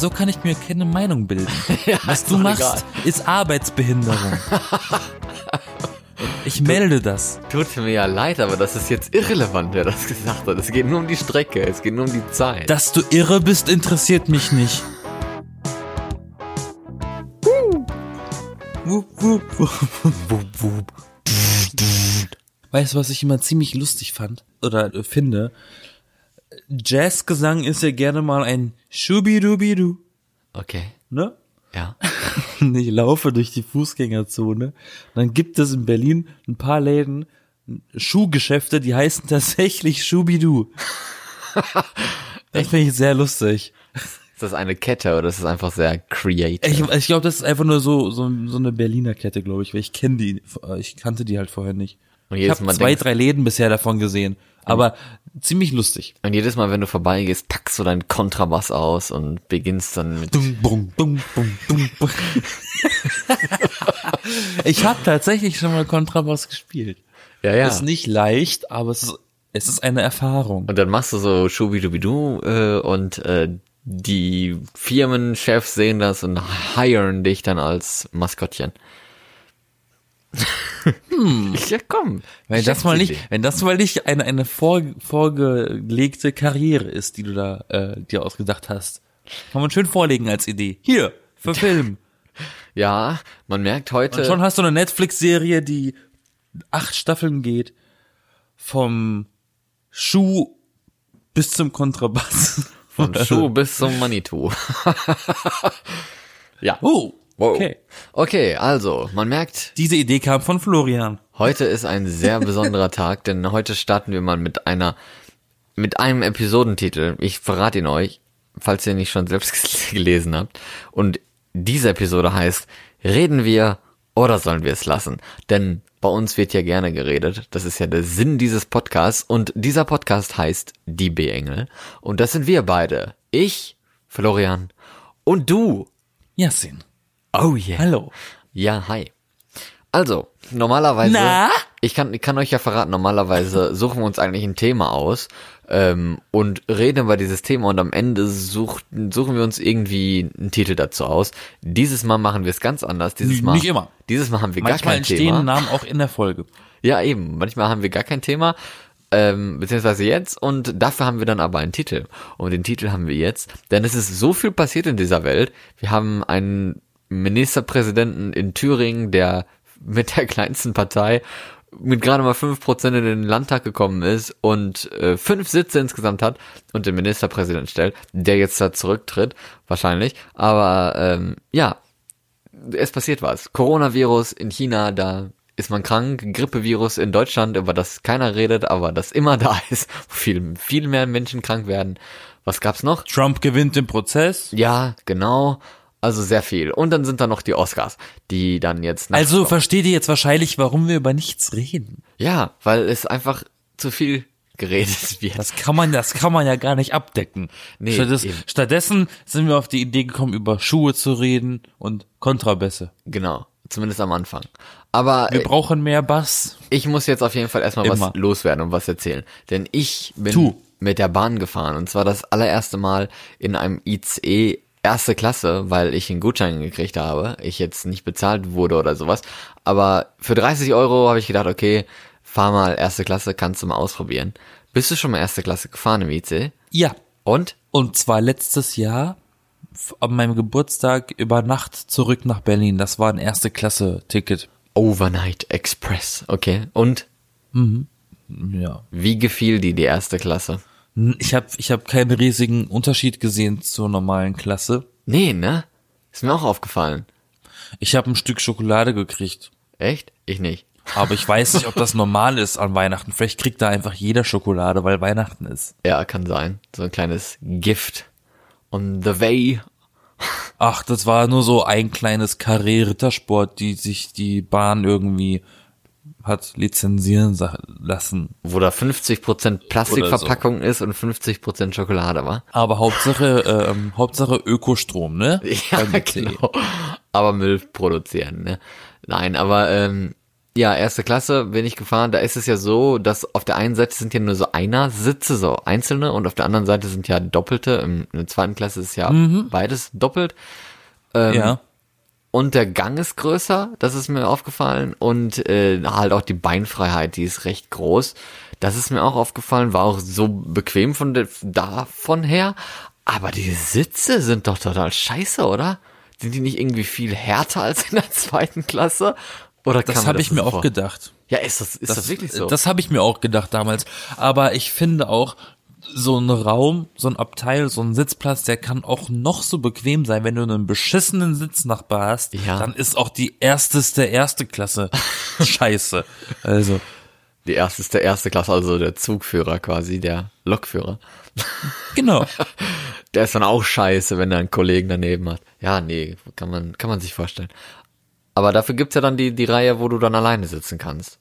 so kann ich mir keine Meinung bilden. Was ist du machst, egal. ist Arbeitsbehinderung. Ich melde das. Tut mir ja leid, aber das ist jetzt irrelevant, wer das gesagt hat. Es geht nur um die Strecke, es geht nur um die Zeit. Dass du irre bist, interessiert mich nicht. Weißt du, was ich immer ziemlich lustig fand oder finde? Jazzgesang ist ja gerne mal ein Schubidubidu, okay, ne? ja. Ich laufe durch die Fußgängerzone. Dann gibt es in Berlin ein paar Läden, Schuhgeschäfte, die heißen tatsächlich Schubidu. Das finde ich sehr lustig. Ist das eine Kette oder ist das einfach sehr creative? Ich, ich glaube, das ist einfach nur so, so, so eine Berliner Kette, glaube ich, weil ich kenne die, ich kannte die halt vorher nicht. Und Ich habe zwei, denkst- drei Läden bisher davon gesehen, aber ziemlich lustig. Und jedes Mal, wenn du vorbeigehst, packst du deinen Kontrabass aus und beginnst dann mit. Dum, bum, dum, bum, dum, bum. ich habe tatsächlich schon mal Kontrabass gespielt. Ja, ja. Ist nicht leicht, aber es ist, es ist eine Erfahrung. Und dann machst du so Schubidubidu äh, und äh, die Firmenchefs sehen das und hiren dich dann als Maskottchen. Hm. Ja, komm. Wenn das mal nicht, wenn das mal nicht eine, eine vor, vorgelegte Karriere ist, die du da äh, dir ausgedacht hast, kann man schön vorlegen als Idee. Hier, für Film. Ja, man merkt heute. Und schon hast du eine Netflix-Serie, die acht Staffeln geht, vom Schuh bis zum Kontrabass. Von Schuh bis zum Manitou. ja. Oh, Wow. okay. Okay, also, man merkt, Diese Idee kam von Florian. heute ist ein sehr besonderer Tag, denn heute starten wir mal mit einer, mit einem Episodentitel. Ich verrate ihn euch, falls ihr nicht schon selbst gelesen habt. Und diese Episode heißt, reden wir oder sollen wir es lassen? Denn bei uns wird ja gerne geredet. Das ist ja der Sinn dieses Podcasts. Und dieser Podcast heißt Die B-Engel. Und das sind wir beide. Ich, Florian, und du. Yasin. Oh yeah. Hallo. Ja, hi. Also, normalerweise. Na? Ich kann, ich kann euch ja verraten, normalerweise suchen wir uns eigentlich ein Thema aus ähm, und reden über dieses Thema und am Ende sucht, suchen wir uns irgendwie einen Titel dazu aus. Dieses Mal machen wir es ganz anders. Dieses Mal, nicht immer. Dieses Mal haben wir gar Manchmal kein entstehen Thema. Namen auch in der Folge. Ja, eben. Manchmal haben wir gar kein Thema, ähm, beziehungsweise jetzt und dafür haben wir dann aber einen Titel. Und den Titel haben wir jetzt, denn es ist so viel passiert in dieser Welt. Wir haben einen Ministerpräsidenten in Thüringen, der mit der kleinsten Partei mit gerade mal fünf Prozent in den Landtag gekommen ist und äh, fünf Sitze insgesamt hat und den Ministerpräsidenten stellt, der jetzt da zurücktritt, wahrscheinlich. Aber ähm, ja, es passiert was. Coronavirus in China, da ist man krank. Grippevirus in Deutschland, über das keiner redet, aber das immer da ist, wo viel, viel mehr Menschen krank werden. Was gab's noch? Trump gewinnt den Prozess. Ja, genau. Also sehr viel. Und dann sind da noch die Oscars, die dann jetzt. Also versteht ihr jetzt wahrscheinlich, warum wir über nichts reden. ja, weil es einfach zu viel geredet wird. Das kann man, das kann man ja gar nicht abdecken. Nee, Stattdessen, stattdessen sind wir auf die Idee gekommen, über Schuhe zu reden und Kontrabässe. Genau. Zumindest am Anfang. Aber Wir äh, brauchen mehr Bass. Ich muss jetzt auf jeden Fall erstmal was Immer. loswerden und was erzählen. Denn ich bin Tu. mit der Bahn gefahren und zwar das allererste Mal in einem ICE erste Klasse, weil ich einen Gutschein gekriegt habe. Ich jetzt nicht bezahlt wurde oder sowas. Aber für 30 Euro habe ich gedacht, okay, fahr mal erste Klasse, kannst du mal ausprobieren. Bist du schon mal erste Klasse gefahren im ICE? Ja. Und? Und zwar letztes Jahr an meinem Geburtstag über Nacht zurück nach Berlin. Das war ein erste Klasse Ticket. Overnight Express. Okay. Und? Ja. Wie gefiel dir die erste Klasse? Ich habe ich hab keinen riesigen Unterschied gesehen zur normalen Klasse. Nee, ne? Ist mir auch aufgefallen. Ich habe ein Stück Schokolade gekriegt. Echt? Ich nicht. Aber ich weiß nicht, ob das normal ist an Weihnachten. Vielleicht kriegt da einfach jeder Schokolade, weil Weihnachten ist. Ja, kann sein. So ein kleines Gift on the way. Ach, das war nur so ein kleines Karree Rittersport, die sich die Bahn irgendwie hat lizenzieren lassen. Wo da 50% Plastikverpackung ist und 50% Schokolade, war. Aber Hauptsache, ähm, Hauptsache Ökostrom, ne? Ja, genau. Aber Müll produzieren, ne? Nein, aber ähm, Ja, erste Klasse bin ich gefahren. Da ist es ja so, dass auf der einen Seite sind ja nur so einer Sitze, so einzelne, und auf der anderen Seite sind ja doppelte. In der zweiten Klasse ist ja beides doppelt. Ähm, ja. Und der Gang ist größer, das ist mir aufgefallen. Und äh, halt auch die Beinfreiheit, die ist recht groß. Das ist mir auch aufgefallen, war auch so bequem von der, davon her. Aber die Sitze sind doch total scheiße, oder? Sind die nicht irgendwie viel härter als in der zweiten Klasse? Oder Das habe ich mir auch vor? gedacht. Ja, ist das, ist das, wirklich so? Das habe ich mir auch gedacht damals. Aber ich finde auch, so ein Raum, so ein Abteil, so ein Sitzplatz, der kann auch noch so bequem sein. Wenn du einen beschissenen Sitznachbar hast, Ja. dann ist auch die ersteste erste Klasse scheiße. Also, die erste ist der erste Klasse, also der Zugführer quasi, der Lokführer. genau. Der ist dann auch scheiße, wenn er einen Kollegen daneben hat. Ja, nee, kann man, kann man sich vorstellen. Aber dafür gibt's ja dann die, die Reihe, wo du dann alleine sitzen kannst.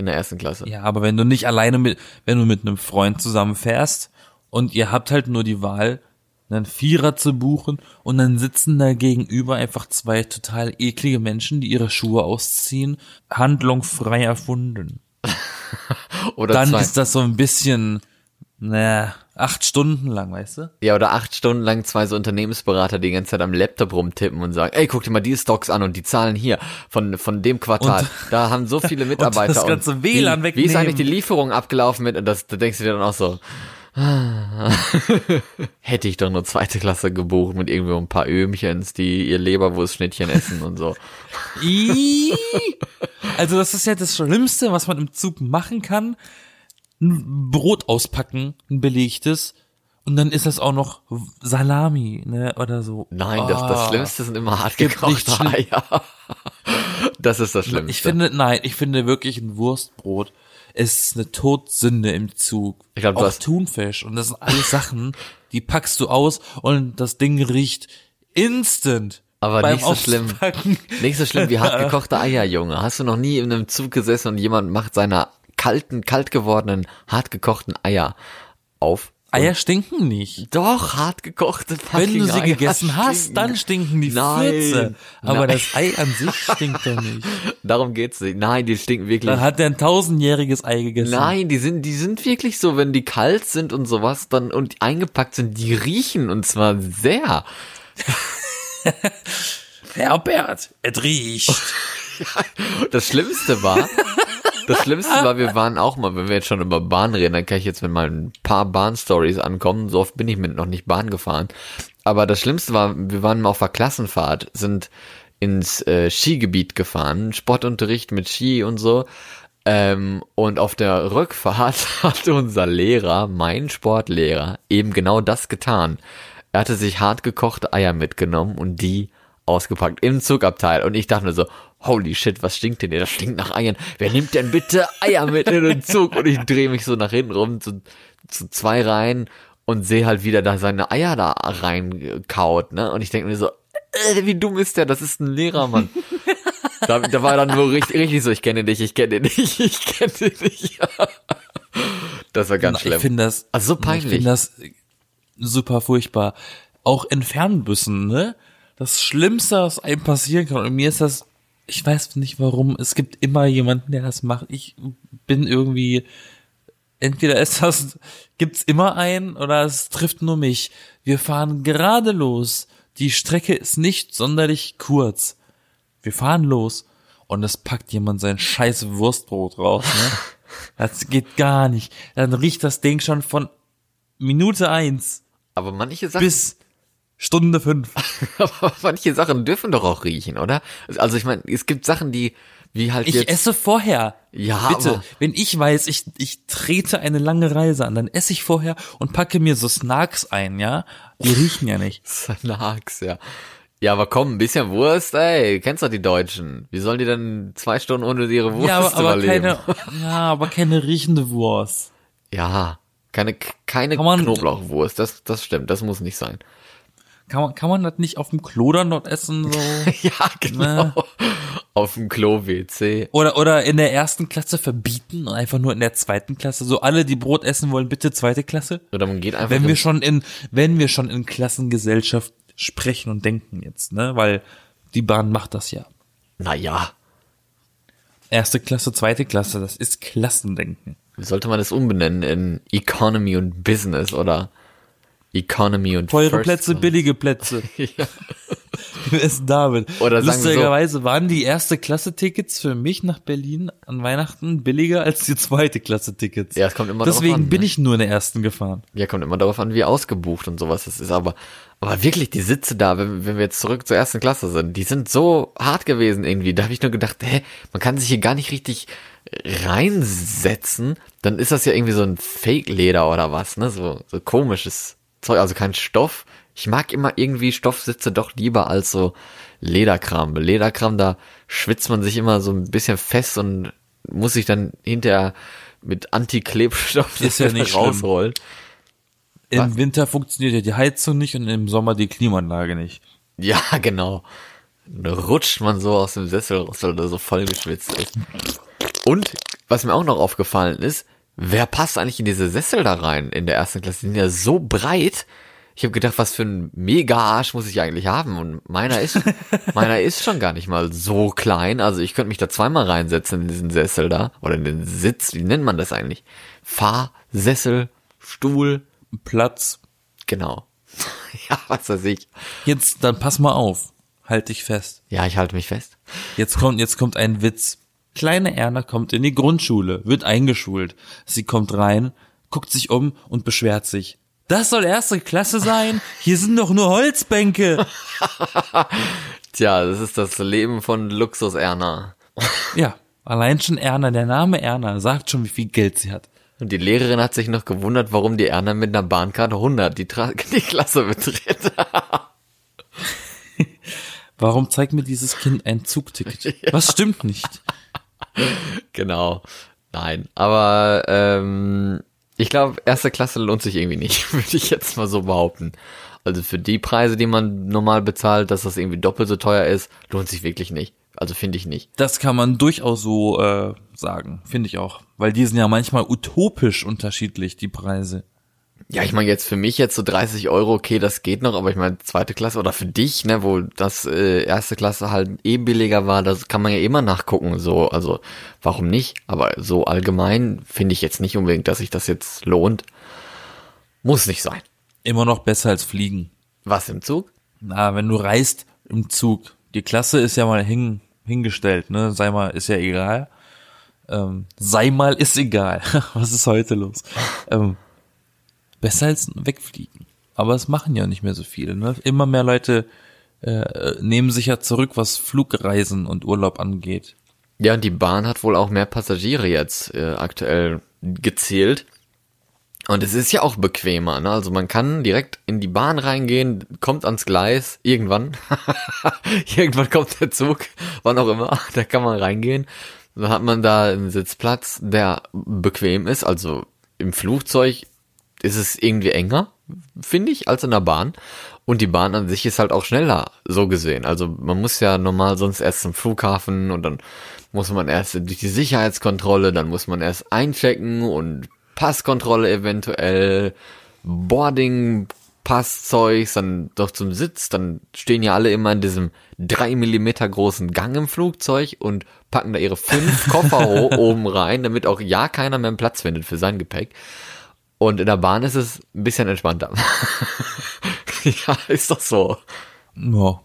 In der ersten Klasse. Ja, aber wenn du nicht alleine mit, wenn du mit einem Freund zusammen fährst und ihr habt halt nur die Wahl, einen Vierer zu buchen und dann sitzen da gegenüber einfach zwei total eklige Menschen, die ihre Schuhe ausziehen, handlungsfrei erfunden. Oder Dann zwei. ist das so ein bisschen, naja, acht Stunden lang, weißt du? Ja, oder acht Stunden lang zwei so Unternehmensberater die ganze Zeit am Laptop rumtippen und sagen, ey, guck dir mal die Stocks an und die Zahlen hier von, von dem Quartal. Und- da haben so viele Mitarbeiter. das ganze WLAN wie, wie ist wegnehmen. eigentlich die Lieferung abgelaufen mit? Und das, da denkst du dir dann auch so, hätte ich doch nur zweite Klasse gebucht mit irgendwie ein paar Öhmchens, die ihr Leberwurstschnittchen essen und so. Also das ist ja das Schlimmste, was man im Zug machen kann. Ein Brot auspacken, ein belegtes, und dann ist das auch noch Salami, ne, oder so. Nein, das, das Ah. Schlimmste sind immer hart gekochte Eier. Das ist das Schlimmste. Ich finde, nein, ich finde wirklich ein Wurstbrot ist eine Todsünde im Zug. Ich glaub, du auch hast- Thunfisch und das sind alles Sachen, die packst du aus und das Ding riecht instant. Aber nicht so schlimm. Nicht so schlimm wie hart gekochte Eier, Junge. Hast du noch nie in einem Zug gesessen und jemand macht seine kalten, kalt gewordenen, hart gekochten Eier auf? Eier stinken nicht. Doch, hart gekochte Wenn du sie Eier gegessen hast, stinken. dann stinken die Nein. Fürze. Aber Nein. das Ei an sich stinkt doch nicht. Darum geht's nicht. Nein, die stinken wirklich. Dann hat er ein tausendjähriges Ei gegessen. Nein, die sind, die sind wirklich so, wenn die kalt sind und sowas, dann und eingepackt sind, die riechen und zwar sehr. Herbert, es riecht. Das Schlimmste war, das Schlimmste war, wir waren auch mal, wenn wir jetzt schon über Bahn reden, dann kann ich jetzt mit mal ein paar Bahnstories ankommen. So oft bin ich mit noch nicht Bahn gefahren. Aber das Schlimmste war, wir waren mal auf der Klassenfahrt, sind ins äh, Skigebiet gefahren, Sportunterricht mit Ski und so. Ähm, und auf der Rückfahrt hat unser Lehrer, mein Sportlehrer, eben genau das getan. Er hatte sich hart gekochte Eier mitgenommen und die ausgepackt im Zugabteil. Und ich dachte mir so, holy shit, was stinkt denn hier? Das stinkt nach Eiern. Wer nimmt denn bitte Eier mit in den Zug? Und ich drehe mich so nach hinten rum zu, zu zwei Reihen und sehe halt wieder da seine Eier da reinkaut, ne? Und ich denke mir so, äh, wie dumm ist der? Das ist ein Lehrer, Mann. Da, da war dann nur richtig, richtig so, ich kenne dich, ich kenne dich, ich kenne dich. Das war ganz Ich schlimm. finde das, Also so ich peinlich. finde das super furchtbar. Auch in Fernbussen, ne? Das Schlimmste, was einem passieren kann. Und mir ist das, ich weiß nicht warum, es gibt immer jemanden, der das macht. Ich bin irgendwie, entweder ist das, gibt's immer einen oder es trifft nur mich. Wir fahren gerade los. Die Strecke ist nicht sonderlich kurz. Wir fahren los und es packt jemand sein scheiß Wurstbrot raus, ne? Das geht gar nicht. Dann riecht das Ding schon von Minute eins Aber manche Sachen, bis Stunde fünf. aber manche Sachen dürfen doch auch riechen, oder? Also ich meine, es gibt Sachen, die, wie halt Ich jetzt. esse vorher. Ja, Bitte, aber- wenn ich weiß, ich, ich trete eine lange Reise an, dann esse ich vorher und packe mir so Snacks ein, ja? Die riechen ja nicht. Snacks, ja. Ja, aber komm, ein bisschen Wurst, ey. Kennst doch die Deutschen. Wie sollen die denn zwei Stunden ohne ihre Wurst Ja, aber, aber überleben? keine, ja, aber keine riechende Wurst. Ja, keine, keine Knoblauchwurst. Das, das stimmt. Das muss nicht sein. Kann man, kann man das nicht auf dem Klo dann dort essen, so? ja, genau. Auf dem Klo WC. Oder, oder in der ersten Klasse verbieten und einfach nur in der zweiten Klasse. So alle, die Brot essen wollen, bitte zweite Klasse. Oder man geht einfach Wenn wir schon in, wenn wir schon in Klassengesellschaft sprechen und denken jetzt, ne, weil die Bahn macht das ja. Naja. Erste Klasse, zweite Klasse, das ist Klassendenken. Wie sollte man das umbenennen in Economy und Business oder Economy und Teure First Plätze, Class? billige Plätze. ja. Wer ist David? Oder wir so- Lustigerweise waren die erste Klasse Tickets für mich nach Berlin an Weihnachten billiger als die zweite Klasse Tickets. Ja, es kommt immer darauf Deswegen an, bin ne? ich nur in der ersten gefahren. Ja, kommt immer darauf an, wie ausgebucht und sowas es ist. Aber, aber wirklich, die Sitze da, wenn, wenn wir jetzt zurück zur ersten Klasse sind, die sind so hart gewesen irgendwie. Da habe ich nur gedacht, hä, man kann sich hier gar nicht richtig reinsetzen. Dann ist das ja irgendwie so ein Fake-Leder oder was, ne? So, so komisches Zeug, also kein Stoff. Ich mag immer irgendwie Stoffsitze doch lieber als so Lederkram. Lederkram, da schwitzt man sich immer so ein bisschen fest und muss sich dann hinterher mit Antiklebstoff Ist ja nicht schlimm. rausrollen. Im Winter funktioniert ja die Heizung nicht und im Sommer die Klimaanlage nicht. Ja, genau. Dann rutscht man so aus dem Sessel raus, weil er so voll geschwitzt ist. Und was mir auch noch aufgefallen ist, wer passt eigentlich in diese Sessel da rein in der ersten Klasse? Die sind ja so breit. Ich habe gedacht, was für ein Mega-Arsch muss ich eigentlich haben? Und meiner ist, meiner ist schon gar nicht mal so klein. Also ich könnte mich da zweimal reinsetzen in diesen Sessel da. Oder in den Sitz, wie nennt man das eigentlich? Fahrsessel, Stuhl, Platz. genau. ja, was weiß ich. Jetzt, dann pass mal auf. Halt dich fest. Ja, ich halte mich fest. Jetzt kommt, jetzt kommt ein Witz. Kleine Erna kommt in die Grundschule, wird eingeschult. Sie kommt rein, guckt sich um und beschwert sich. Das soll erste Klasse sein? Hier sind doch nur Holzbänke. Tja, das ist das Leben von Luxus Erna. Ja, allein schon Erna, der Name Erna sagt schon, wie viel Geld sie hat. Und die Lehrerin hat sich noch gewundert, warum die Erna mit einer Bahnkarte 100 die, Tra die Klasse betritt. Warum zeigt mir dieses Kind ein Zugticket? Was stimmt nicht? genau. Nein, aber ähm, ich glaube, erste Klasse lohnt sich irgendwie nicht, würde ich jetzt mal so behaupten. Also für die Preise, die man normal bezahlt, dass das irgendwie doppelt so teuer ist, lohnt sich wirklich nicht. Also finde ich nicht. Das kann man durchaus so äh, sagen, finde ich auch. Weil die sind ja manchmal utopisch unterschiedlich, die Preise. Ja, ich meine jetzt für mich jetzt so 30 Euro, okay, das geht noch, aber ich meine zweite Klasse oder für dich, ne, wo das äh, erste Klasse halt eh billiger war, das kann man ja immer nachgucken, so, also warum nicht? Aber so allgemein finde ich jetzt nicht unbedingt, dass sich das jetzt lohnt. Muss nicht sein. Immer noch besser als fliegen. Was im Zug? Na, wenn du reist im Zug, die Klasse ist ja mal hin, hingestellt, ne? Sei mal, ist ja egal. Ähm, sei mal ist egal. Was ist heute los? Ähm, besser als wegfliegen. Aber es machen ja nicht mehr so viele. Ne? Immer mehr Leute äh, nehmen sich ja zurück, was Flugreisen und Urlaub angeht. Ja, und die Bahn hat wohl auch mehr Passagiere jetzt äh, aktuell gezählt. Und es ist ja auch bequemer, ne? Also man kann direkt in die Bahn reingehen, kommt ans Gleis, irgendwann. irgendwann kommt der Zug, wann auch immer, da kann man reingehen. Dann hat man da einen Sitzplatz, der bequem ist. Also im Flugzeug ist es irgendwie enger, finde ich, als in der Bahn. Und die Bahn an sich ist halt auch schneller, so gesehen. Also man muss ja normal sonst erst zum Flughafen und dann muss man erst durch die Sicherheitskontrolle, dann muss man erst einchecken und Passkontrolle eventuell, Boarding, Passzeugs, dann doch zum Sitz, dann stehen ja alle immer in diesem drei Millimeter großen Gang im Flugzeug und packen da ihre fünf Koffer oben rein, damit auch ja keiner mehr Platz findet für sein Gepäck. Und in der Bahn ist es ein bisschen entspannter. ja, ist doch so. Ja.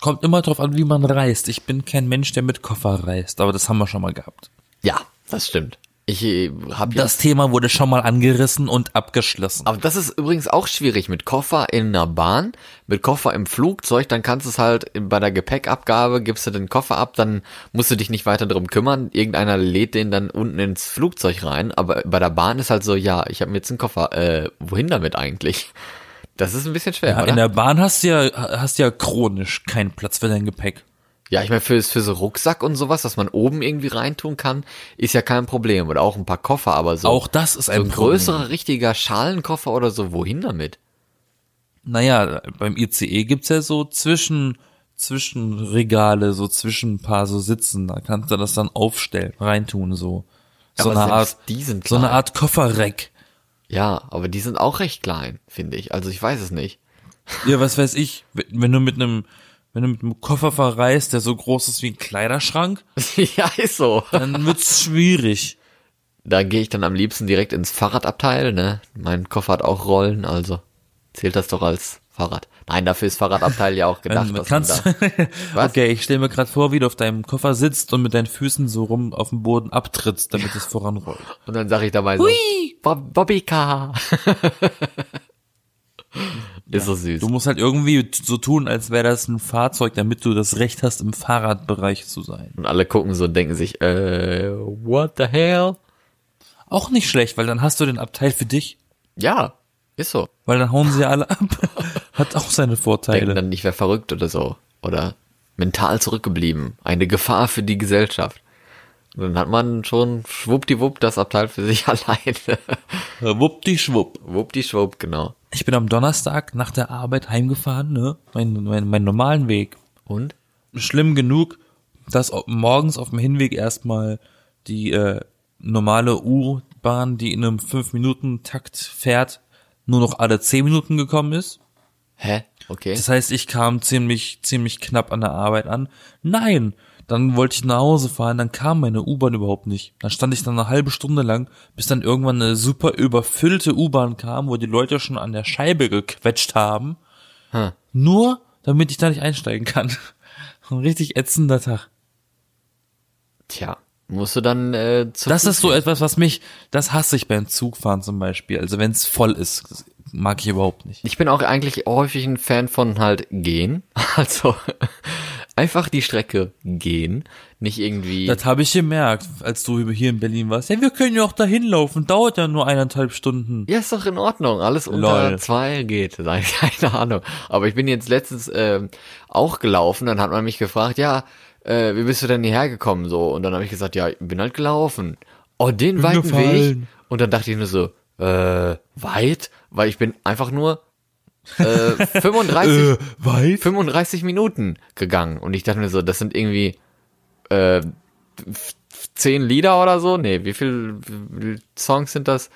Kommt immer drauf an, wie man reist. Ich bin kein Mensch, der mit Koffer reist, aber das haben wir schon mal gehabt. Ja, das stimmt. Ich habe ja Das Thema wurde schon mal angerissen und abgeschlossen. Aber das ist übrigens auch schwierig mit Koffer in einer Bahn, mit Koffer im Flugzeug, dann kannst du es halt bei der Gepäckabgabe, gibst du den Koffer ab, dann musst du dich nicht weiter drum kümmern, irgendeiner lädt den dann unten ins Flugzeug rein, aber bei der Bahn ist halt so, ja, ich habe mir jetzt einen Koffer, äh, wohin damit eigentlich? Das ist ein bisschen schwer, Ja, in der Bahn hast du ja, hast du ja chronisch keinen Platz für dein Gepäck. Ja, ich meine, für, für so Rucksack und sowas, was man oben irgendwie reintun kann, ist ja kein Problem. Oder auch ein paar Koffer, aber so, Auch das ist so ein ein Problem. größerer, richtiger Schalenkoffer oder so, wohin damit? Naja, beim ICE gibt's ja so zwischen, Zwischenregale, so zwischen ein paar so Sitzen. Da kannst du das dann aufstellen, reintun, so. So Aber eine Art, die sind so eine. Art Kofferreck. Ja, aber die sind auch recht klein, finde ich. Also ich weiß es nicht. Ja, was weiß ich, wenn du mit einem, wenn du mit einem Koffer verreist, der so groß ist wie ein Kleiderschrank, ja, ist so. dann wird's schwierig. Da gehe ich dann am liebsten direkt ins Fahrradabteil, ne? Mein Koffer hat auch Rollen, also zählt das doch als Fahrrad. Nein, dafür ist Fahrradabteil ja auch gedacht. Ähm, kannst, da, okay, ich stelle mir gerade vor, wie du auf deinem Koffer sitzt und mit deinen Füßen so rum auf dem Boden abtrittst, damit es voranrollt. und dann sage ich dabei so, Bob Bobbycar. ist so süß. Du musst halt irgendwie so tun, als wäre das ein Fahrzeug, damit du das Recht hast, im Fahrradbereich zu sein. Und alle gucken so und denken sich, äh, what the hell? Auch nicht schlecht, weil dann hast du den Abteil für dich, Ja, ist so. weil dann hauen sie ja alle ab. Hat auch seine Denken Vorteile. dann, ich wäre verrückt oder so. Oder mental zurückgeblieben. Eine Gefahr für die Gesellschaft. Und dann hat man schon schwuppdiwupp das Abteil für sich alleine. Wuppdischwupp. Wuppdischwupp, genau. Ich bin am Donnerstag nach der Arbeit heimgefahren, ne? Mein, mein, mein normalen Weg. Und? Schlimm genug, dass morgens auf dem Hinweg erstmal die äh, normale U-Bahn, die in einem 5-Minuten-Takt fährt, nur noch alle 10 Minuten gekommen ist. Hä? Okay. Das heißt, ich kam ziemlich, ziemlich knapp an der Arbeit an. Nein! Dann wollte ich nach Hause fahren, dann kam meine U-Bahn überhaupt nicht. Dann stand ich dann eine halbe Stunde lang, bis dann irgendwann eine super überfüllte U-Bahn kam, wo die Leute schon an der Scheibe gequetscht haben. Hm. Nur, damit ich da nicht einsteigen kann. Ein richtig ätzender Tag. Tja, musst du dann äh, zu Das ist so etwas, was mich, das hasse ich beim Zugfahren zum Beispiel. Also wenn es voll ist, mag ich überhaupt nicht. Ich bin auch eigentlich häufig ein Fan von halt gehen. Also einfach die Strecke gehen. Nicht irgendwie. Das habe ich gemerkt, als du hier in Berlin warst. Ja, wir können ja auch dahin laufen, dauert ja nur eineinhalb Stunden. Ja, ist doch in Ordnung. Alles unter Lol. zwei geht. Nein, Keine Ahnung. Aber ich bin jetzt letztens ähm, auch gelaufen. Dann hat man mich gefragt, ja, äh, wie bist du denn hierher gekommen? So. Und dann habe ich gesagt, ja, ich bin halt gelaufen. Oh, den weiten Weg. Und dann dachte ich nur so, äh, weit? Weil ich bin einfach nur äh, 35, weit? 35 Minuten gegangen. Und ich dachte mir so, das sind irgendwie äh, f- zehn Lieder oder so. Nee, wie viel wie viel Songs sind das?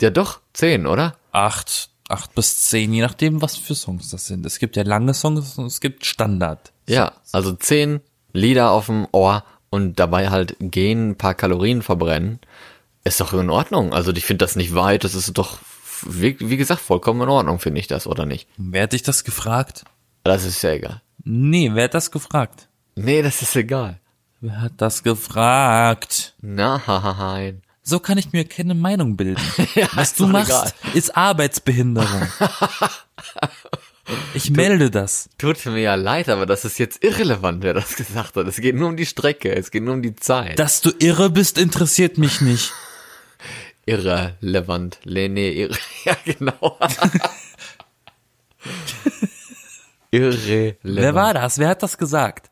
Ja doch, zehn, oder? Acht, acht bis zehn, je nachdem, was für Songs das sind. Es gibt ja lange Songs und es gibt Standard. Ja, also zehn Lieder auf dem Ohr und dabei halt gehen, ein paar Kalorien verbrennen. Ist doch in Ordnung. Also ich finde das nicht weit, das ist doch, wie, wie gesagt, vollkommen in Ordnung, finde ich das, oder nicht? Wer hat dich das gefragt? Das ist ja egal. Nee, wer hat das gefragt? Nee, das ist egal. Wer hat das gefragt? Nein. So kann ich mir keine Meinung bilden. Was ist du machst, egal. ist Arbeitsbehinderung. Ich melde das. Tut mir ja leid, aber das ist jetzt irrelevant, wer das gesagt hat. Es geht nur um die Strecke, es geht nur um die Zeit. Dass du irre bist, interessiert mich nicht. Irrelevant. Le- Nee, irre. Ja, genau. irrelevant. Wer war das? Wer hat das gesagt?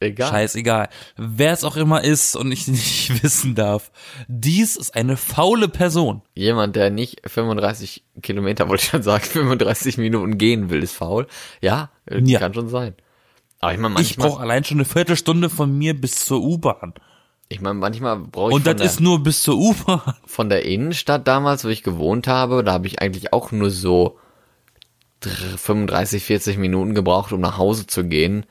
Egal. Scheißegal. Wer es auch immer ist und ich nicht wissen darf. Dies ist eine faule Person. Jemand, der nicht 35 Kilometer, wollte ich schon sagen, 35 Minuten gehen will, ist faul. Ja, Ja. kann schon sein. Aber ich meine, Ich manchmal, brauche allein schon eine Viertelstunde von mir bis zur U-Bahn. Ich meine, manchmal brauche ich Und das der, ist nur bis zur U-Bahn. von der Innenstadt damals, wo ich gewohnt habe, da habe ich eigentlich auch nur so dr- 35, 40 Minuten gebraucht, um nach Hause zu gehen.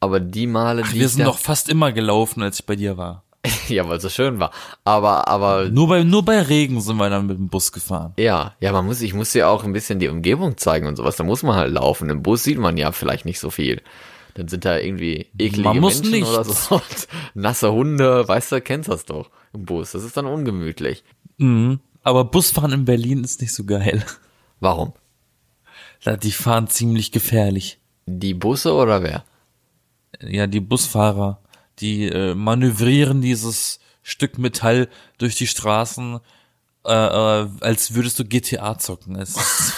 Aber die Male, die Wir sind doch fast immer gelaufen, als ich bei dir war. ja, weil es so schön war. Aber, aber Nur bei, nur bei Regen sind wir dann mit dem Bus gefahren. Ja, ja, man muss, ich muss ja auch ein bisschen die Umgebung zeigen und sowas. Da muss man halt laufen. Im Bus sieht man ja vielleicht nicht so viel. Dann sind da irgendwie eklige Man muss Menschen nicht. oder so. Nasse Hunde, weißt du, kennst das doch im Bus. Das ist dann ungemütlich. Mhm. Aber Busfahren in Berlin ist nicht so geil. Warum? Die fahren ziemlich gefährlich. Die Busse oder wer? Ja, die Busfahrer, die äh, manövrieren dieses Stück Metall durch die Straßen, äh, als würdest du GTA zocken. Es ist,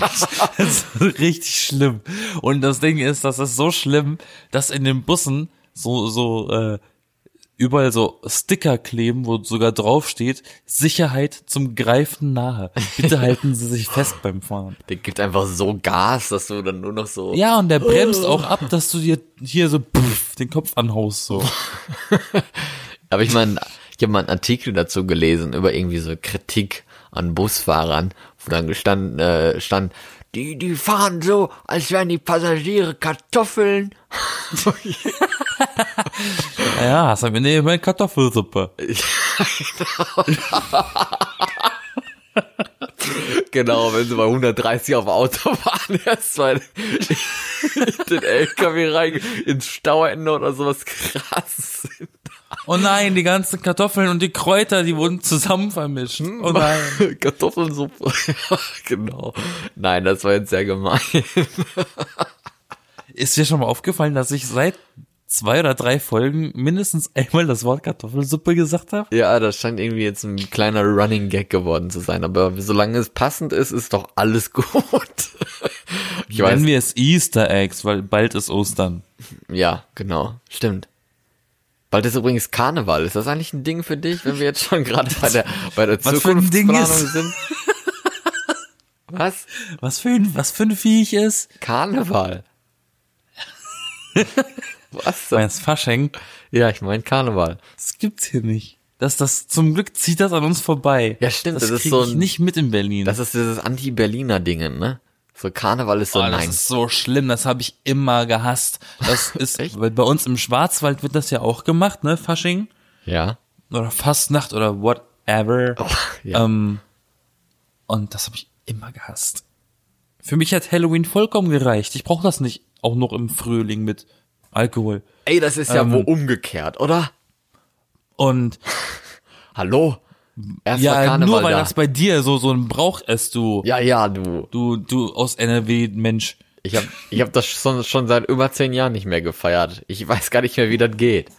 es ist richtig schlimm. Und das Ding ist, das ist so schlimm, dass in den Bussen so so äh, überall so Sticker kleben, wo sogar drauf steht, Sicherheit zum Greifen nahe. Bitte halten Sie sich fest beim Fahren. Der gibt einfach so Gas, dass du dann nur noch so. Ja, und der bremst auch ab, dass du dir hier so pff, den Kopf anhaust. So. Aber ich meine, ich habe mal einen Artikel dazu gelesen über irgendwie so Kritik an Busfahrern, wo dann gestanden äh, stand, die, die fahren so, als wären die Passagiere Kartoffeln. Ja, hast du mir meine Kartoffelsuppe. Genau, wenn sie bei 130 auf der Autobahn erstmal den LKW rein ins Stauende oder sowas krass sind. Oh nein, die ganzen Kartoffeln und die Kräuter, die wurden zusammen vermischt. Oh nein. Kartoffelsuppe. Genau. Nein, das war jetzt sehr gemein. Ist dir schon mal aufgefallen, dass ich seit zwei oder drei Folgen mindestens einmal das Wort Kartoffelsuppe gesagt habe? Ja, das scheint irgendwie jetzt ein kleiner Running Gag geworden zu sein. Aber solange es passend ist, ist doch alles gut. Ich weiß, Nennen wir es Easter Eggs, weil bald ist Ostern. ja, genau. Stimmt. Bald ist übrigens Karneval. Ist das eigentlich ein Ding für dich, wenn wir jetzt schon gerade bei der, bei der Zukunftsplanung sind? Was? Was für ein, was für ein Viech ist? Karneval. Was? Meinst Fasching? Ja, ich meine Karneval. Das gibt's hier nicht. Das, das, zum Glück zieht das an uns vorbei. Ja, stimmt, Das, das ist so ein- nicht mit in Berlin. Das ist dieses Anti-Berliner Dingen, ne? So Karneval ist so Oh, das nein. ist so schlimm, das habe ich immer gehasst. Das ist, Echt? weil bei uns im Schwarzwald wird das ja auch gemacht, ne, Fasching Ja. oder Fastnacht oder whatever. Oh, ja. ähm, und das habe ich immer gehasst. Für mich hat Halloween vollkommen gereicht. Ich brauche das nicht auch noch im Frühling mit Alkohol. Ey, das ist ja ähm, wohl umgekehrt, oder? Und Hallo? Erst ja, Karneval nur weil da. das bei dir so so ein Brauch ist, du ja, ja, du. du du aus NRW Mensch. Ich hab, ich hab das schon, schon seit über zehn Jahren nicht mehr gefeiert. Ich weiß gar nicht mehr, wie das geht.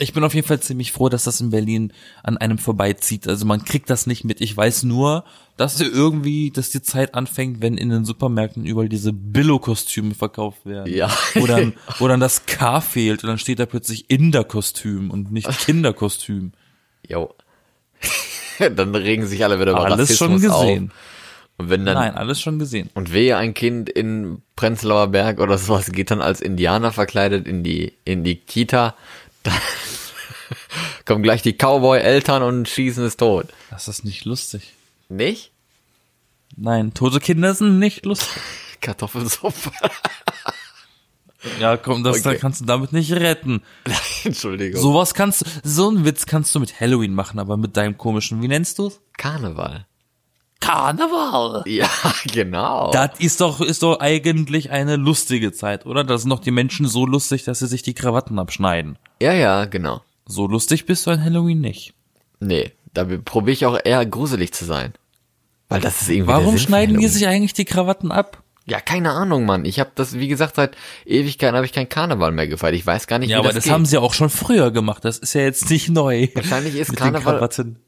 Ich bin auf jeden Fall ziemlich froh, dass das in Berlin an einem vorbeizieht. Also man kriegt das nicht mit. Ich weiß nur, dass irgendwie, dass die Zeit anfängt, wenn in den Supermärkten überall diese Billo-Kostüme verkauft werden. Ja. Wo dann, wo dann das K fehlt und dann steht da plötzlich Inder-Kostüm und nicht Kinderkostüm. Jo. dann regen sich alle wieder über Alles schon Rassismus gesehen. Auf. Und wenn dann, Nein, alles schon gesehen. und wehe ein Kind in Prenzlauer Berg oder sowas geht dann als Indianer verkleidet in die, in die Kita, dann kommen gleich die Cowboy-Eltern und schießen es tot. Das ist nicht lustig. Nicht? Nein, tote Kinder sind nicht lustig. Kartoffelsuppe. Ja, komm, das Okay. da kannst du damit nicht retten. Entschuldigung. Sowas kannst du, so einen Witz kannst du mit Halloween machen, aber mit deinem komischen, wie nennst du's? Karneval. Karneval. Ja, genau. Das ist doch, ist doch eigentlich eine lustige Zeit, oder? Da sind doch die Menschen so lustig, dass sie sich die Krawatten abschneiden. ja, ja, genau. So lustig bist du an Halloween nicht. Nee, da probiere ich auch eher gruselig zu sein. Weil das ist irgendwie der Warum schneiden die sich eigentlich die Krawatten ab? Ja, keine Ahnung, Mann. Ich habe das, wie gesagt, seit Ewigkeiten habe ich kein Karneval mehr gefeiert. Ich weiß gar nicht, Ja, wie aber das, das geht. haben sie auch schon früher gemacht. Das ist ja jetzt nicht neu. Wahrscheinlich ist Karneval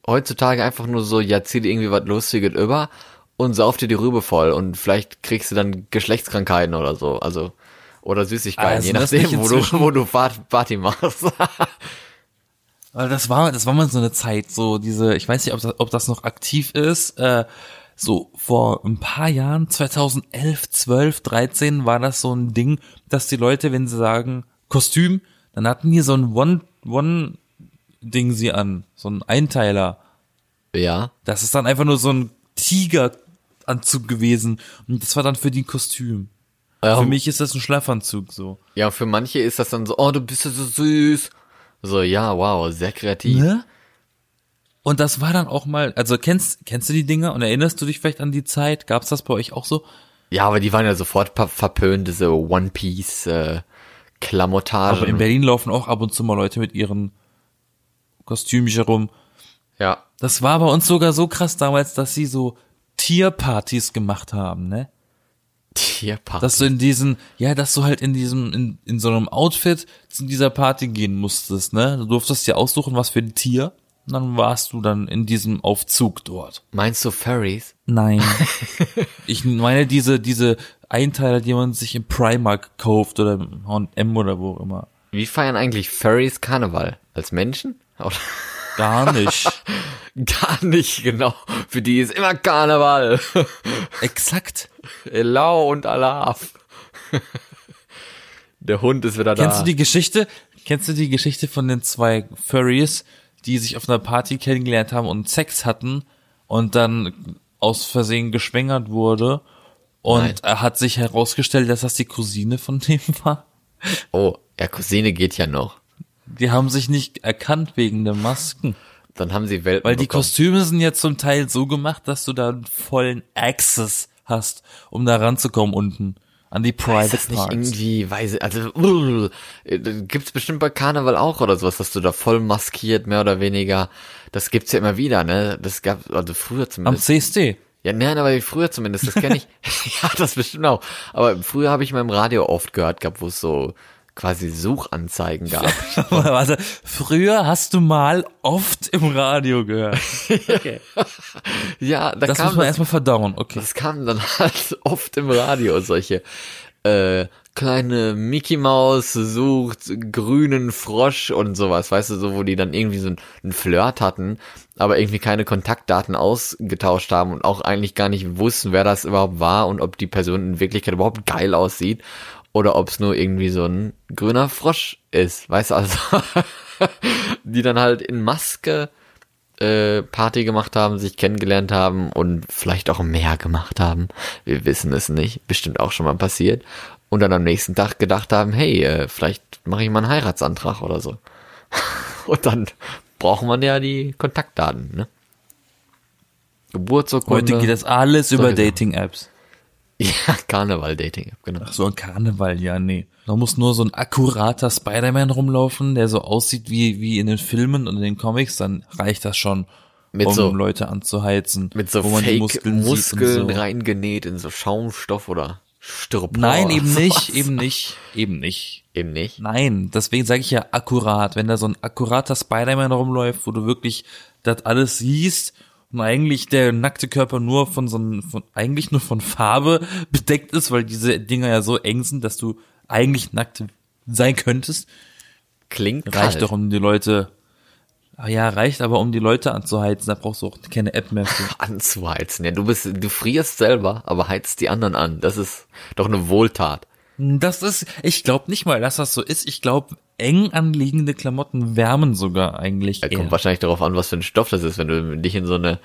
heutzutage einfach nur so, ja, zieh dir irgendwie was Lustiges über und sauf dir die Rübe voll und vielleicht kriegst du dann Geschlechtskrankheiten oder so. Also, oder Süßigkeiten, Also je das nachdem, wo du, wo du Part- Party machst. Das war, das war mal so eine Zeit, so diese, ich weiß nicht, ob das, ob das noch aktiv ist, äh, so vor ein paar Jahren, 2011, 12, 13, war das so ein Ding, dass die Leute, wenn sie sagen Kostüm, dann hatten die so ein One, One Ding sie an, so ein Einteiler. ja. Das ist dann einfach nur so ein Tigeranzug gewesen und das war dann für die Kostüm. Ja, Für mich ist das ein Schlafanzug so. ja, für manche ist das dann so, oh, du bist ja so süß. So, ja, wow, sehr kreativ. Ne? Und das war dann auch mal, also kennst, kennst du die Dinger und erinnerst du dich vielleicht an die Zeit? Gab's das bei euch auch so? Ja, aber die waren ja sofort ver- verpönt, diese One Piece äh, Klamottage. Aber in Berlin laufen auch ab und zu mal Leute mit ihren Kostümchen rum. ja. Das war bei uns sogar so krass damals, dass sie so Tierpartys gemacht haben, ne? Tierpark. Dass du in diesen, ja, dass du halt in diesem, in, in so einem Outfit zu dieser Party gehen musstest, ne? Du durftest dir aussuchen, was für ein Tier. Und dann warst du dann in diesem Aufzug dort. Meinst du Furries? Nein. ich meine diese, diese Einteiler, die man sich im Primark kauft oder im H&M oder wo immer. Wie feiern eigentlich Furries Karneval? Als Menschen? Oder? Gar nicht. Gar nicht, genau. Für die ist immer Karneval. Exakt. Elau und Alaf. Der Hund ist wieder da. Kennst du die Geschichte? Kennst du die Geschichte von den zwei Furries, die sich auf einer Party kennengelernt haben und Sex hatten und dann aus Versehen geschwängert wurde Und Nein. er hat sich herausgestellt, dass das die Cousine von dem war. Oh, ja, Cousine geht ja noch. Die haben sich nicht erkannt wegen der Masken. Dann haben sie Welpen Weil die bekommen. Kostüme sind jetzt zum Teil so gemacht, dass du da einen vollen Access hast, um da ranzukommen unten. An die Private Ist das nicht Parts. irgendwie, weiß ich, also, uh, gibt's bestimmt bei Karneval auch oder sowas, dass du da voll maskiert, mehr oder weniger. Das gibt's ja immer wieder, ne? Das gab, also früher Am zumindest. CSD. Ja, nein, aber früher zumindest, das kenne ich. ja, das bestimmt auch. Aber früher habe ich mal im Radio oft gehört gehabt, wo es so quasi Suchanzeigen gab. Warte, früher hast du mal oft im Radio gehört. ja, da Das kam muss man das, erstmal verdauen, okay. das kam dann halt oft im Radio, solche äh, kleine Mickey Maus sucht grünen Frosch und sowas, weißt du, so, wo die dann irgendwie so ein, ein Flirt hatten, aber irgendwie keine Kontaktdaten ausgetauscht haben und auch eigentlich gar nicht wussten, wer das überhaupt war und ob die Person in Wirklichkeit überhaupt geil aussieht oder ob es nur irgendwie so ein grüner Frosch ist, weißt du, also die dann halt in Maske äh, Party gemacht haben, sich kennengelernt haben und vielleicht auch mehr gemacht haben. Wir wissen es nicht. Bestimmt auch schon mal passiert. Und dann am nächsten Tag gedacht haben, hey, äh, vielleicht mache ich mal einen Heiratsantrag oder so. und dann braucht man ja die Kontaktdaten, ne? Geburtsurkunde. Heute geht das alles über Sowieso. Dating-Apps. Ja, Karneval-Dating, genau. Ach so, ein Karneval, ja, nee. Da muss nur so ein akkurater Spider-Man rumlaufen, der so aussieht wie, wie in den Filmen und in den Comics, dann reicht das schon, Mit um so- Leute anzuheizen. Mit so wo man die Fake-Muskeln Muskeln und so. reingenäht in so Schaumstoff oder Styropor. Nein, eben nicht, eben nicht, eben nicht. Eben nicht. Nein, deswegen sage ich ja akkurat. Wenn da so ein akkurater Spider-Man rumläuft, wo du wirklich das alles siehst und eigentlich der nackte Körper nur von so einem, von, eigentlich nur von Farbe bedeckt ist, weil diese Dinger ja so eng sind, dass du eigentlich nackt sein könntest, Klingt reicht kalt. doch um die Leute, ah ja, reicht aber um die Leute anzuheizen, da brauchst du auch keine App mehr für. anzuheizen. Ja, du bist, du frierst selber, aber heizt die anderen an. Das ist doch eine Wohltat. Das ist, ich glaube nicht mal, dass das so ist. Ich glaube, eng anliegende Klamotten wärmen sogar eigentlich Er kommt eher. wahrscheinlich darauf an, was für ein Stoff das ist. Wenn du dich in so eine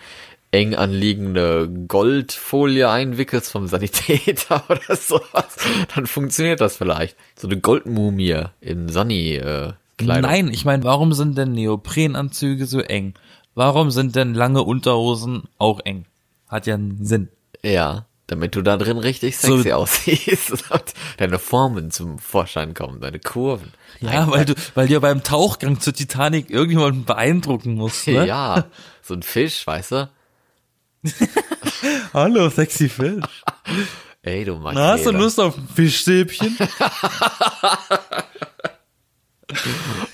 eng anliegende Goldfolie einwickelst vom Sanitäter oder sowas, dann funktioniert das vielleicht. So eine Goldmumie in Sonny-Kleidung. Nein, ich meine, warum sind denn Neoprenanzüge so eng? Warum sind denn lange Unterhosen auch eng? Hat ja einen Sinn. Ja, damit du da drin richtig So- sexy aussiehst und deine Formen zum Vorschein kommen, deine Kurven. Ja, weil du, weil du ja beim Tauchgang zur Titanic irgendjemanden beeindrucken musst, ne? Ja, so ein Fisch, weißt du? Hallo, sexy Fisch. Ey, du magst Na, hast du. Lust auf ein Fischstäbchen?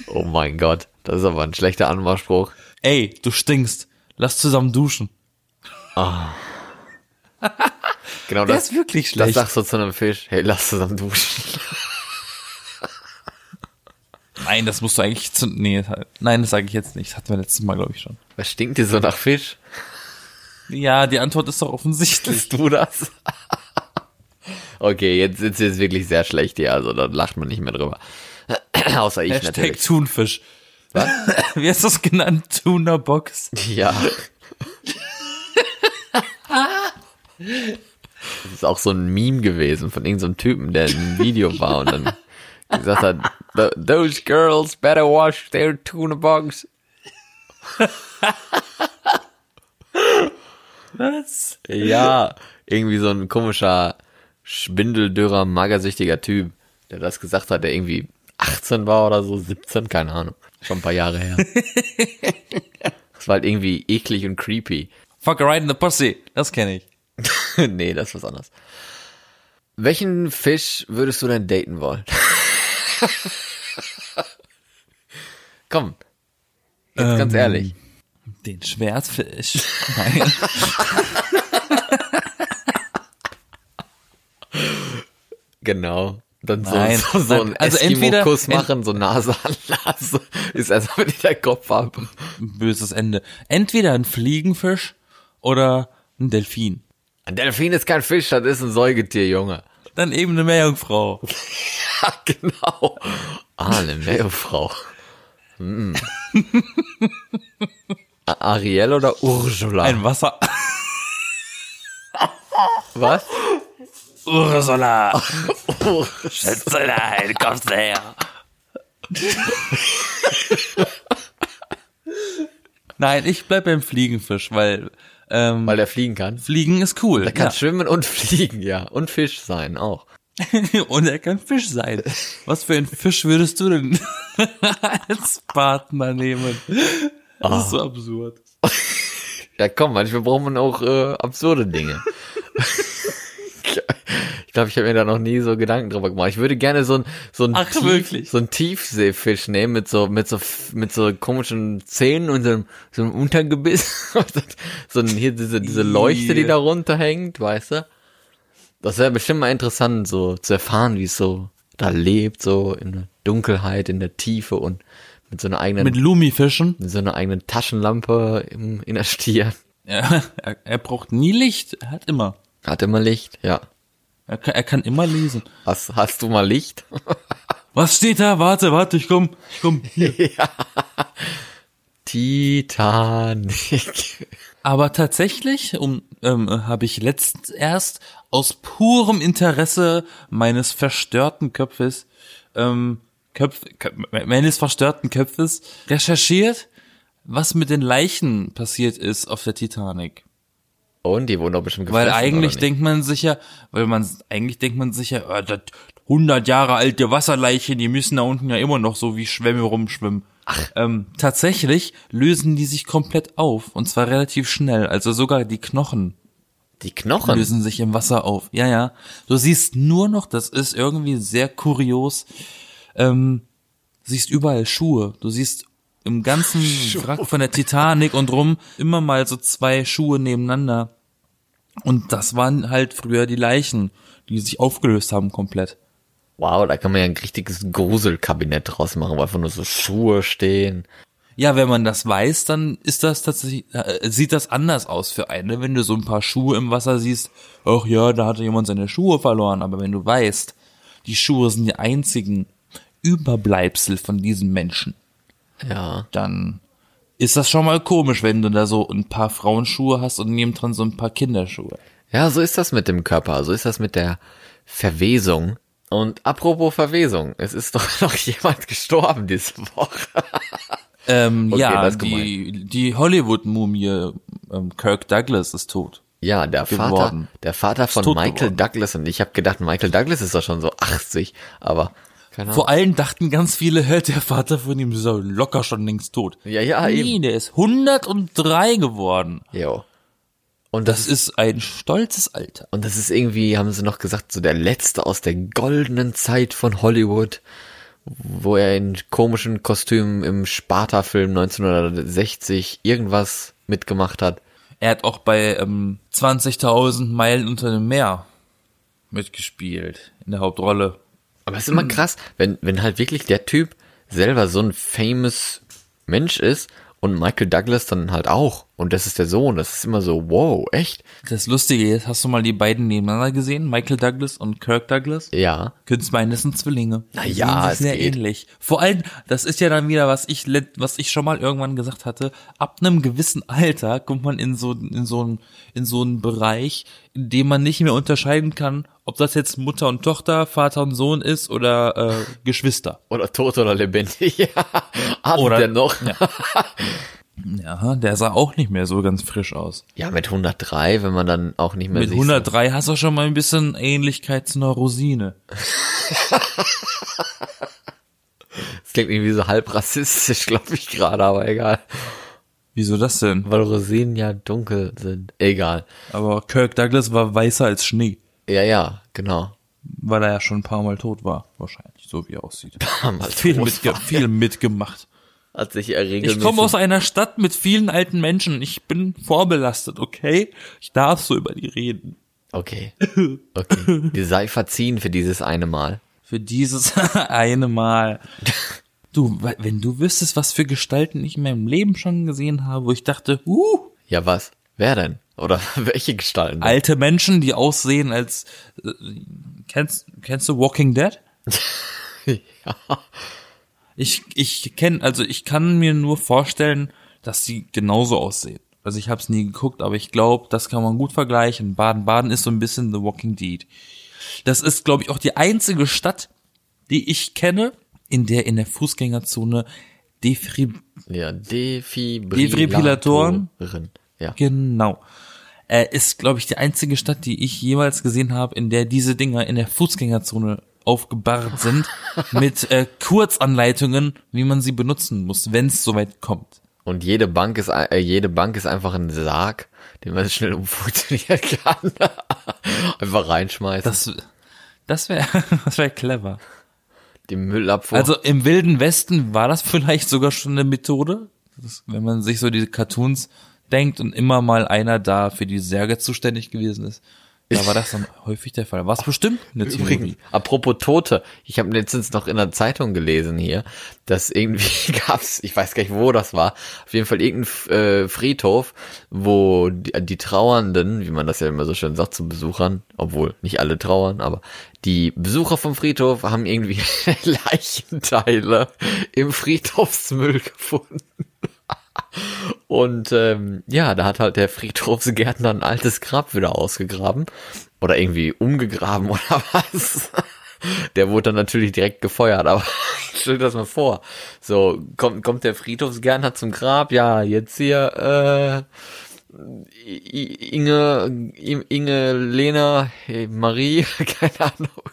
Oh mein Gott, das ist aber ein schlechter Anmachspruch. Ey, du stinkst. Lass zusammen duschen. Genau Der das, ist wirklich das schlecht. sagst du zu einem Fisch. Hey, lass zusammen duschen. Nein, das musst du eigentlich zu, nee, nein, das sage ich jetzt nicht. Das hatten wir letztes Mal, glaube ich, schon. Was stinkt dir so nach Fisch? Ja, die Antwort ist doch offensichtlich. Bist du das? okay, jetzt ist es wirklich sehr schlecht hier, also da lacht man nicht mehr drüber. Außer ich Hashtag natürlich. Thunfisch. Wie hast du das genannt? Tuna Box. Ja. Das ist auch so ein Meme gewesen von irgendeinem Typen, der in einem Video war und dann gesagt hat, "Th- those girls better wash their tuna box. Was? Ja, irgendwie so ein komischer, schwindeldürrer, magersüchtiger Typ, der das gesagt hat, der irgendwie 18 war oder so, 17, keine Ahnung. Schon ein paar Jahre her. Das war halt irgendwie eklig und creepy. Fuck a ride in the pussy. Das kenne ich. nee, das ist was anderes. Welchen Fisch würdest du denn daten wollen? Komm. Jetzt ganz Ähm, ehrlich. Den Schwertfisch. Nein. Genau. Dann so, Nein, so, so einen also Eskimo-Kuss machen, so Nase an Nase. Ist erstmal wieder der Kopf ab. Böses Ende. Entweder ein Fliegenfisch oder ein Delfin. Ein Delfin ist kein Fisch, das ist ein Säugetier, Junge. Dann eben eine Meerjungfrau. Ja, genau. Ah, eine Meerjungfrau. Hm. Ariel oder Ursula? Ein Wasser. Was? Ursula! Ursula, du kommst her! Nein, ich bleib beim Fliegenfisch, weil ähm, Weil der fliegen kann. Fliegen ist cool. Der kann ja. schwimmen und fliegen, ja. Und Fisch sein auch. Und er kann Fisch sein. Was für ein Fisch würdest du denn als Partner nehmen? Das ist so absurd. Ja, komm, manchmal braucht man auch äh, absurde Dinge. Ich glaube, ich habe mir da noch nie so Gedanken drüber gemacht. Ich würde gerne so ein so ein, Ach, wirklich? so ein Tiefseefisch nehmen mit so mit so mit so komischen Zähnen und so einem, so einem Untergebiss. so ein, hier diese diese Leuchte, die da runterhängt, weißt du? Das wäre bestimmt mal interessant, so zu erfahren, wie es so da lebt, so in der Dunkelheit, in der Tiefe und mit so einer eigenen Mit Lumifischen. mit so einer eigenen Taschenlampe im, in der Stirn. Ja, er, er braucht nie Licht. Er hat immer. Hat immer Licht, ja. Er kann, er kann immer lesen. Hast, hast du mal Licht? Was steht da? Warte, warte, ich komm. Ich komm. Hier. Titanic. Aber tatsächlich, um, ähm, habe ich letztens erst aus purem Interesse meines verstörten Köpfes, ähm, Köpf, Köp meines verstörten Köpfes recherchiert, was mit den Leichen passiert ist auf der Titanic. Und die wurden doch bestimmt Weil gefressen, eigentlich oder nicht? denkt man sich ja, weil man eigentlich denkt man sich ja, äh, das 100 Jahre alte Wasserleichen, die müssen da unten ja immer noch so wie Schwämme rumschwimmen. Ach. Ähm, tatsächlich lösen die sich komplett auf und zwar relativ schnell. Also sogar die Knochen Die Knochen. lösen sich im Wasser auf. Ja, ja. Du siehst nur noch, das ist irgendwie sehr kurios. Ähm, siehst überall Schuhe. Du siehst im ganzen Wrack von der Titanic und rum immer mal so zwei Schuhe nebeneinander. Und das waren halt früher die Leichen, die sich aufgelöst haben komplett. Wow, da kann man ja ein richtiges Gruselkabinett draus machen, wo einfach nur so Schuhe stehen. Ja, wenn man das weiß, dann ist das tatsächlich, äh, sieht das anders aus für einen, wenn du so ein paar Schuhe im Wasser siehst. Ach ja, da hatte jemand seine Schuhe verloren. Aber wenn du weißt, die Schuhe sind die einzigen Überbleibsel von diesem Menschen, Ja. dann ist das schon mal komisch, wenn du da so ein paar Frauenschuhe hast und nebendran so ein paar Kinderschuhe. Ja, so ist das mit dem Körper, so ist das mit der Verwesung. Und apropos Verwesung, es ist doch noch jemand gestorben diese Woche. Ähm, Okay, ja, die, die Hollywood-Mumie ähm, Kirk Douglas ist tot. Ja, der Vater, Geworden. der Vater von Michael geworden. Douglas und ich habe gedacht, Michael Douglas ist doch schon so 80, aber keine. Vor allem dachten ganz viele, hä, der Vater von ihm ist locker schon längst tot. Ja, ja, nee, eben. der ist 103 geworden. Jo. Und Das das, ist ein stolzes Alter. und das ist irgendwie, haben sie noch gesagt, so der letzte aus der goldenen Zeit von Hollywood, wo er in komischen Kostümen im Sparta-Film 1960 irgendwas mitgemacht hat. Er hat auch bei ähm, 20.000 Meilen unter dem Meer mitgespielt in der Hauptrolle. Aber es ist immer krass, wenn, wenn halt wirklich der Typ selber so ein famous Mensch ist und Michael Douglas dann halt auch. Und das ist der Sohn. Das ist immer so, wow, echt? Das Lustige ist, hast du mal die beiden nebeneinander gesehen? Michael Douglas und Kirk Douglas? Ja. Das sind Zwillinge. Na Die ja, sehen sich es sehr geht. ähnlich. Vor allem, das ist ja dann wieder, was ich, was ich schon mal irgendwann gesagt hatte. Ab einem gewissen Alter kommt man in so, in so einen, in so einen Bereich, in dem man nicht mehr unterscheiden kann, ob das jetzt Mutter und Tochter, Vater und Sohn ist oder äh, Geschwister. Oder tot oder lebendig. Ja. Hat Oder- der noch? Ja. Ja, der sah auch nicht mehr so ganz frisch aus. Ja, mit 103, wenn man dann auch nicht mehr Mit sich 103 hast du schon mal ein bisschen Ähnlichkeit zu einer Rosine. So, das klingt irgendwie so halb rassistisch, glaube ich gerade, aber egal. Wieso das denn? Weil Rosinen ja dunkel sind. Egal. Aber Kirk Douglas war weißer als Schnee, Ja, ja, genau. weil er ja schon ein paar Mal tot war, wahrscheinlich, so wie er aussieht. Mal viel, tot mitge viel mitgemacht. Hat sich er regelmäßig. Ich komme aus einer Stadt mit vielen alten Menschen. Ich bin vorbelastet, okay? Ich darf so über die reden. Okay. Okay. Die sei verziehen für dieses eine Mal. Für dieses eine Mal. Du, we- wenn du wüsstest, was für Gestalten ich in meinem Leben schon gesehen habe, wo ich dachte, uh, Ja, was? Wer denn? Oder welche Gestalten? alte Menschen, die aussehen als, äh, kennst, kennst du Walking Dead? ja. Ich, ich kenne, also ich kann mir nur vorstellen, dass sie genauso aussehen. Also ich habe es nie geguckt, aber ich glaube, das kann man gut vergleichen. Baden-Baden ist so ein bisschen The Walking Dead. Das ist, glaube ich, auch die einzige Stadt, die ich kenne, in der in der Fußgängerzone Defri Ja, Defibrillatoren. Defibrillatoren? Ja. Genau. Äh, ist, glaube ich, die einzige Stadt, die ich jemals gesehen habe, in der diese Dinger in der Fußgängerzone aufgebahrt sind, mit äh, Kurzanleitungen, wie man sie benutzen muss, wenn es soweit kommt. Und jede Bank ist äh, jede Bank ist einfach ein Sarg, den man schnell umfunktionieren kann. einfach reinschmeißen. Das, das wäre das wär clever. die Müllabfuhr. Also im Wilden Westen war das vielleicht sogar schon eine Methode, das, wenn man sich so diese Cartoons denkt und immer mal einer da für die Särge zuständig gewesen ist. Da war das dann häufig der Fall. Was bestimmt eine. Übrigens, apropos Tote, ich habe letztens noch in der Zeitung gelesen hier, dass irgendwie gab's, ich weiß gar nicht, wo das war, auf jeden Fall irgendein äh, Friedhof, wo die, die Trauernden, wie man das ja immer so schön sagt zu Besuchern, obwohl nicht alle trauern, aber die Besucher vom Friedhof haben irgendwie Leichenteile im Friedhofsmüll gefunden. Und ähm, ja, da hat halt der Friedhofsgärtner ein altes Grab wieder ausgegraben oder irgendwie umgegraben oder was. Der wurde dann natürlich direkt gefeuert, aber stell dir das mal vor. So, kommt, kommt der Friedhofsgärtner zum Grab, ja, jetzt hier, äh, Inge, Inge, Lena, hey, Marie, keine Ahnung.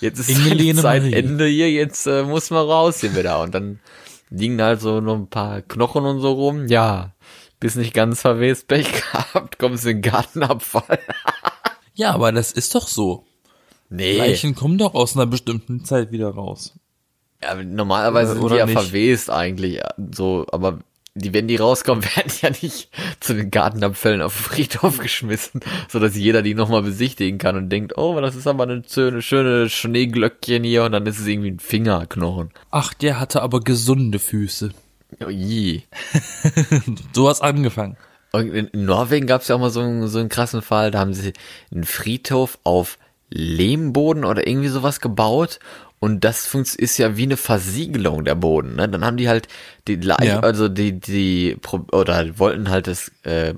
Jetzt ist Inge, Lene, Zeit Marie. Ende hier, jetzt äh, muss man raus hier wieder. Und dann liegen halt so noch ein paar Knochen und so rum. Ja, bist nicht ganz verwest, Pech gehabt, kommst in den Gartenabfall. Ja, aber das ist doch so. Nee, Leichen kommen doch aus einer bestimmten Zeit wieder raus. ja, normalerweise sind die Oder ja nicht? verwest eigentlich, so, aber die, wenn die rauskommen, werden ja nicht zu den Gartenabfällen auf den Friedhof geschmissen, so dass jeder die nochmal besichtigen kann und denkt, oh, das ist aber eine schöne, schöne Schneeglöckchen hier und dann ist es irgendwie ein Fingerknochen. Ach, der hatte aber gesunde Füße. Oh, je. Du hast angefangen. Und in in Norwegen gab es ja auch mal so einen, so einen krassen Fall, da haben sie einen Friedhof auf Lehmboden oder irgendwie sowas gebaut und das ist ja wie eine Versiegelung der Boden. Ne? Dann haben die halt die Ja. also die die oder wollten halt das, äh,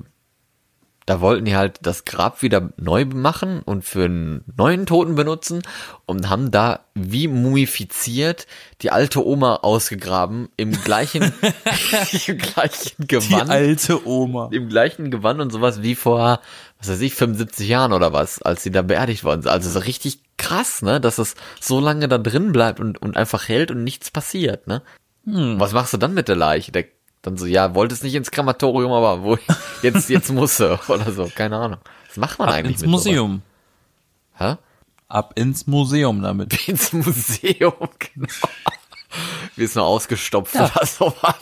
da wollten die halt das Grab wieder neu machen und für einen neuen Toten benutzen und haben da wie mumifiziert die alte Oma ausgegraben im gleichen im gleichen Die Gewand alte Oma. im gleichen Gewand und sowas wie vor, was weiß ich, 75 Jahren oder was, als sie da beerdigt worden sind. Also so richtig krass, ne, dass es so lange da drin bleibt und, und einfach hält und nichts passiert, ne? Was machst du dann mit der Leiche? Der, dann so, ja, wolltest nicht ins Krematorium, aber wo, jetzt, jetzt muss sie, oder so, keine Ahnung. Was macht man Ab eigentlich ins mit Museum. Sowas? Ab ins Museum damit. Hä? Ins Museum, genau. Wie ist nur ausgestopft Ja. oder sowas.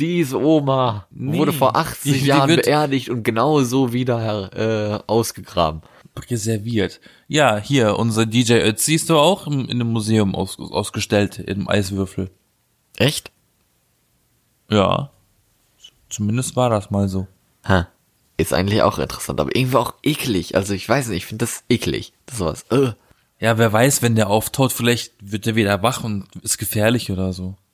Diese Oma Nee, wurde vor 80 die- die Jahren beerdigt und genau so wieder äh, ausgegraben. Reserviert. Ja, hier, unser DJ Ötzi ist doch auch im, in einem Museum aus, ausgestellt, im Eiswürfel. Echt? Ja. Zumindest war das mal so. Ha. Ist eigentlich auch interessant, aber irgendwie auch eklig. Also ich weiß nicht, ich finde das eklig. Das sowas. Äh. Ja, wer weiß, wenn der auftaut, vielleicht wird er wieder wach und ist gefährlich oder so.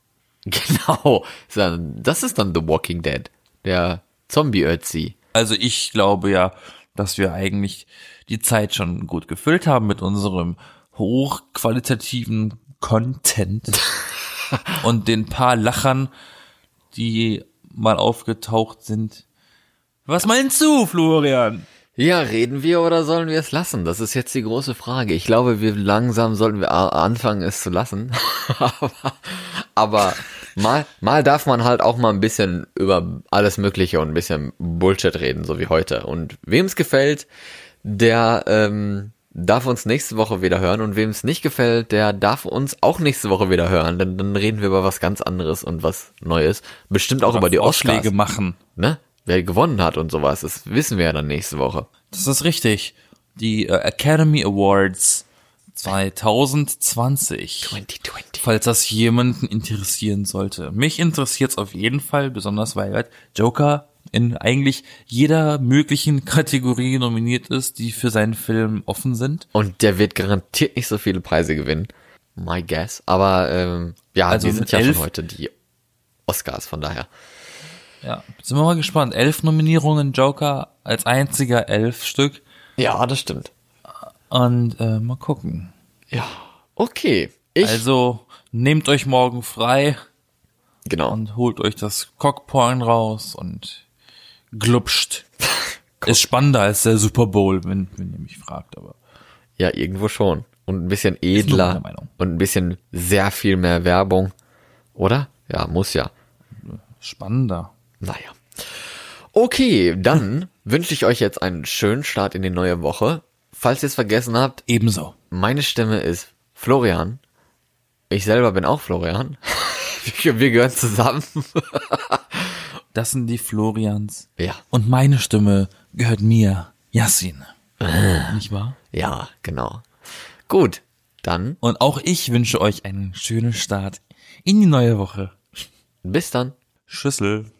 Genau. Das ist dann The Walking Dead. Der Zombie-Ötzi. Also ich glaube ja, dass wir eigentlich die Zeit schon gut gefüllt haben mit unserem hochqualitativen Content und den paar Lachern, die mal aufgetaucht sind. Was meinst du, Florian? Ja, reden wir oder sollen wir es lassen? Das ist jetzt die große Frage. Ich glaube, wir langsam sollten wir anfangen, es zu lassen. aber, aber mal, mal darf man halt auch mal ein bisschen über alles Mögliche und ein bisschen Bullshit reden, so wie heute. Und wem es gefällt, der ähm, darf uns nächste Woche wieder hören. Und wem es nicht gefällt, der darf uns auch nächste Woche wieder hören. Denn dann reden wir über was ganz anderes und was Neues. Bestimmt auch über die Oscars. Vorschläge machen. Ne? Wer gewonnen hat und sowas. Das wissen wir ja dann nächste Woche. Das ist richtig. Die äh, Academy Awards 2020. 2020. Falls das jemanden interessieren sollte. Mich interessiert es auf jeden Fall, besonders weil halt Joker in eigentlich jeder möglichen Kategorie nominiert ist, die für seinen Film offen sind. Und der wird garantiert nicht so viele Preise gewinnen. My guess. Aber ähm, ja, Also sind ja schon heute die Oscars, von daher. Ja, sind wir mal gespannt. Elf Nominierungen Joker als einziger elf Stück. Ja, das stimmt. Und äh, mal gucken. Ja. Okay. Ich, Also nehmt euch morgen frei genau. und holt euch das Cockporn raus und glupscht. Ist spannender als der Super Bowl, wenn, wenn ihr mich fragt, aber Ja, irgendwo schon. Und ein bisschen edler. Und ein bisschen sehr viel mehr Werbung. Oder? Ja, muss ja. spannender. Naja. Okay, dann wünsche ich euch jetzt einen schönen Start in die neue Woche. Falls ihr es vergessen habt, Ebenso. meine Stimme ist Florian. Ich selber bin auch Florian. Wir wir gehören zusammen. Das sind die Florians. Ja, Und meine Stimme gehört mir, Yassin. Nicht wahr? ja, genau. Gut, dann Und auch ich wünsche euch einen schönen Start in die neue Woche. bis dann. Schüssel.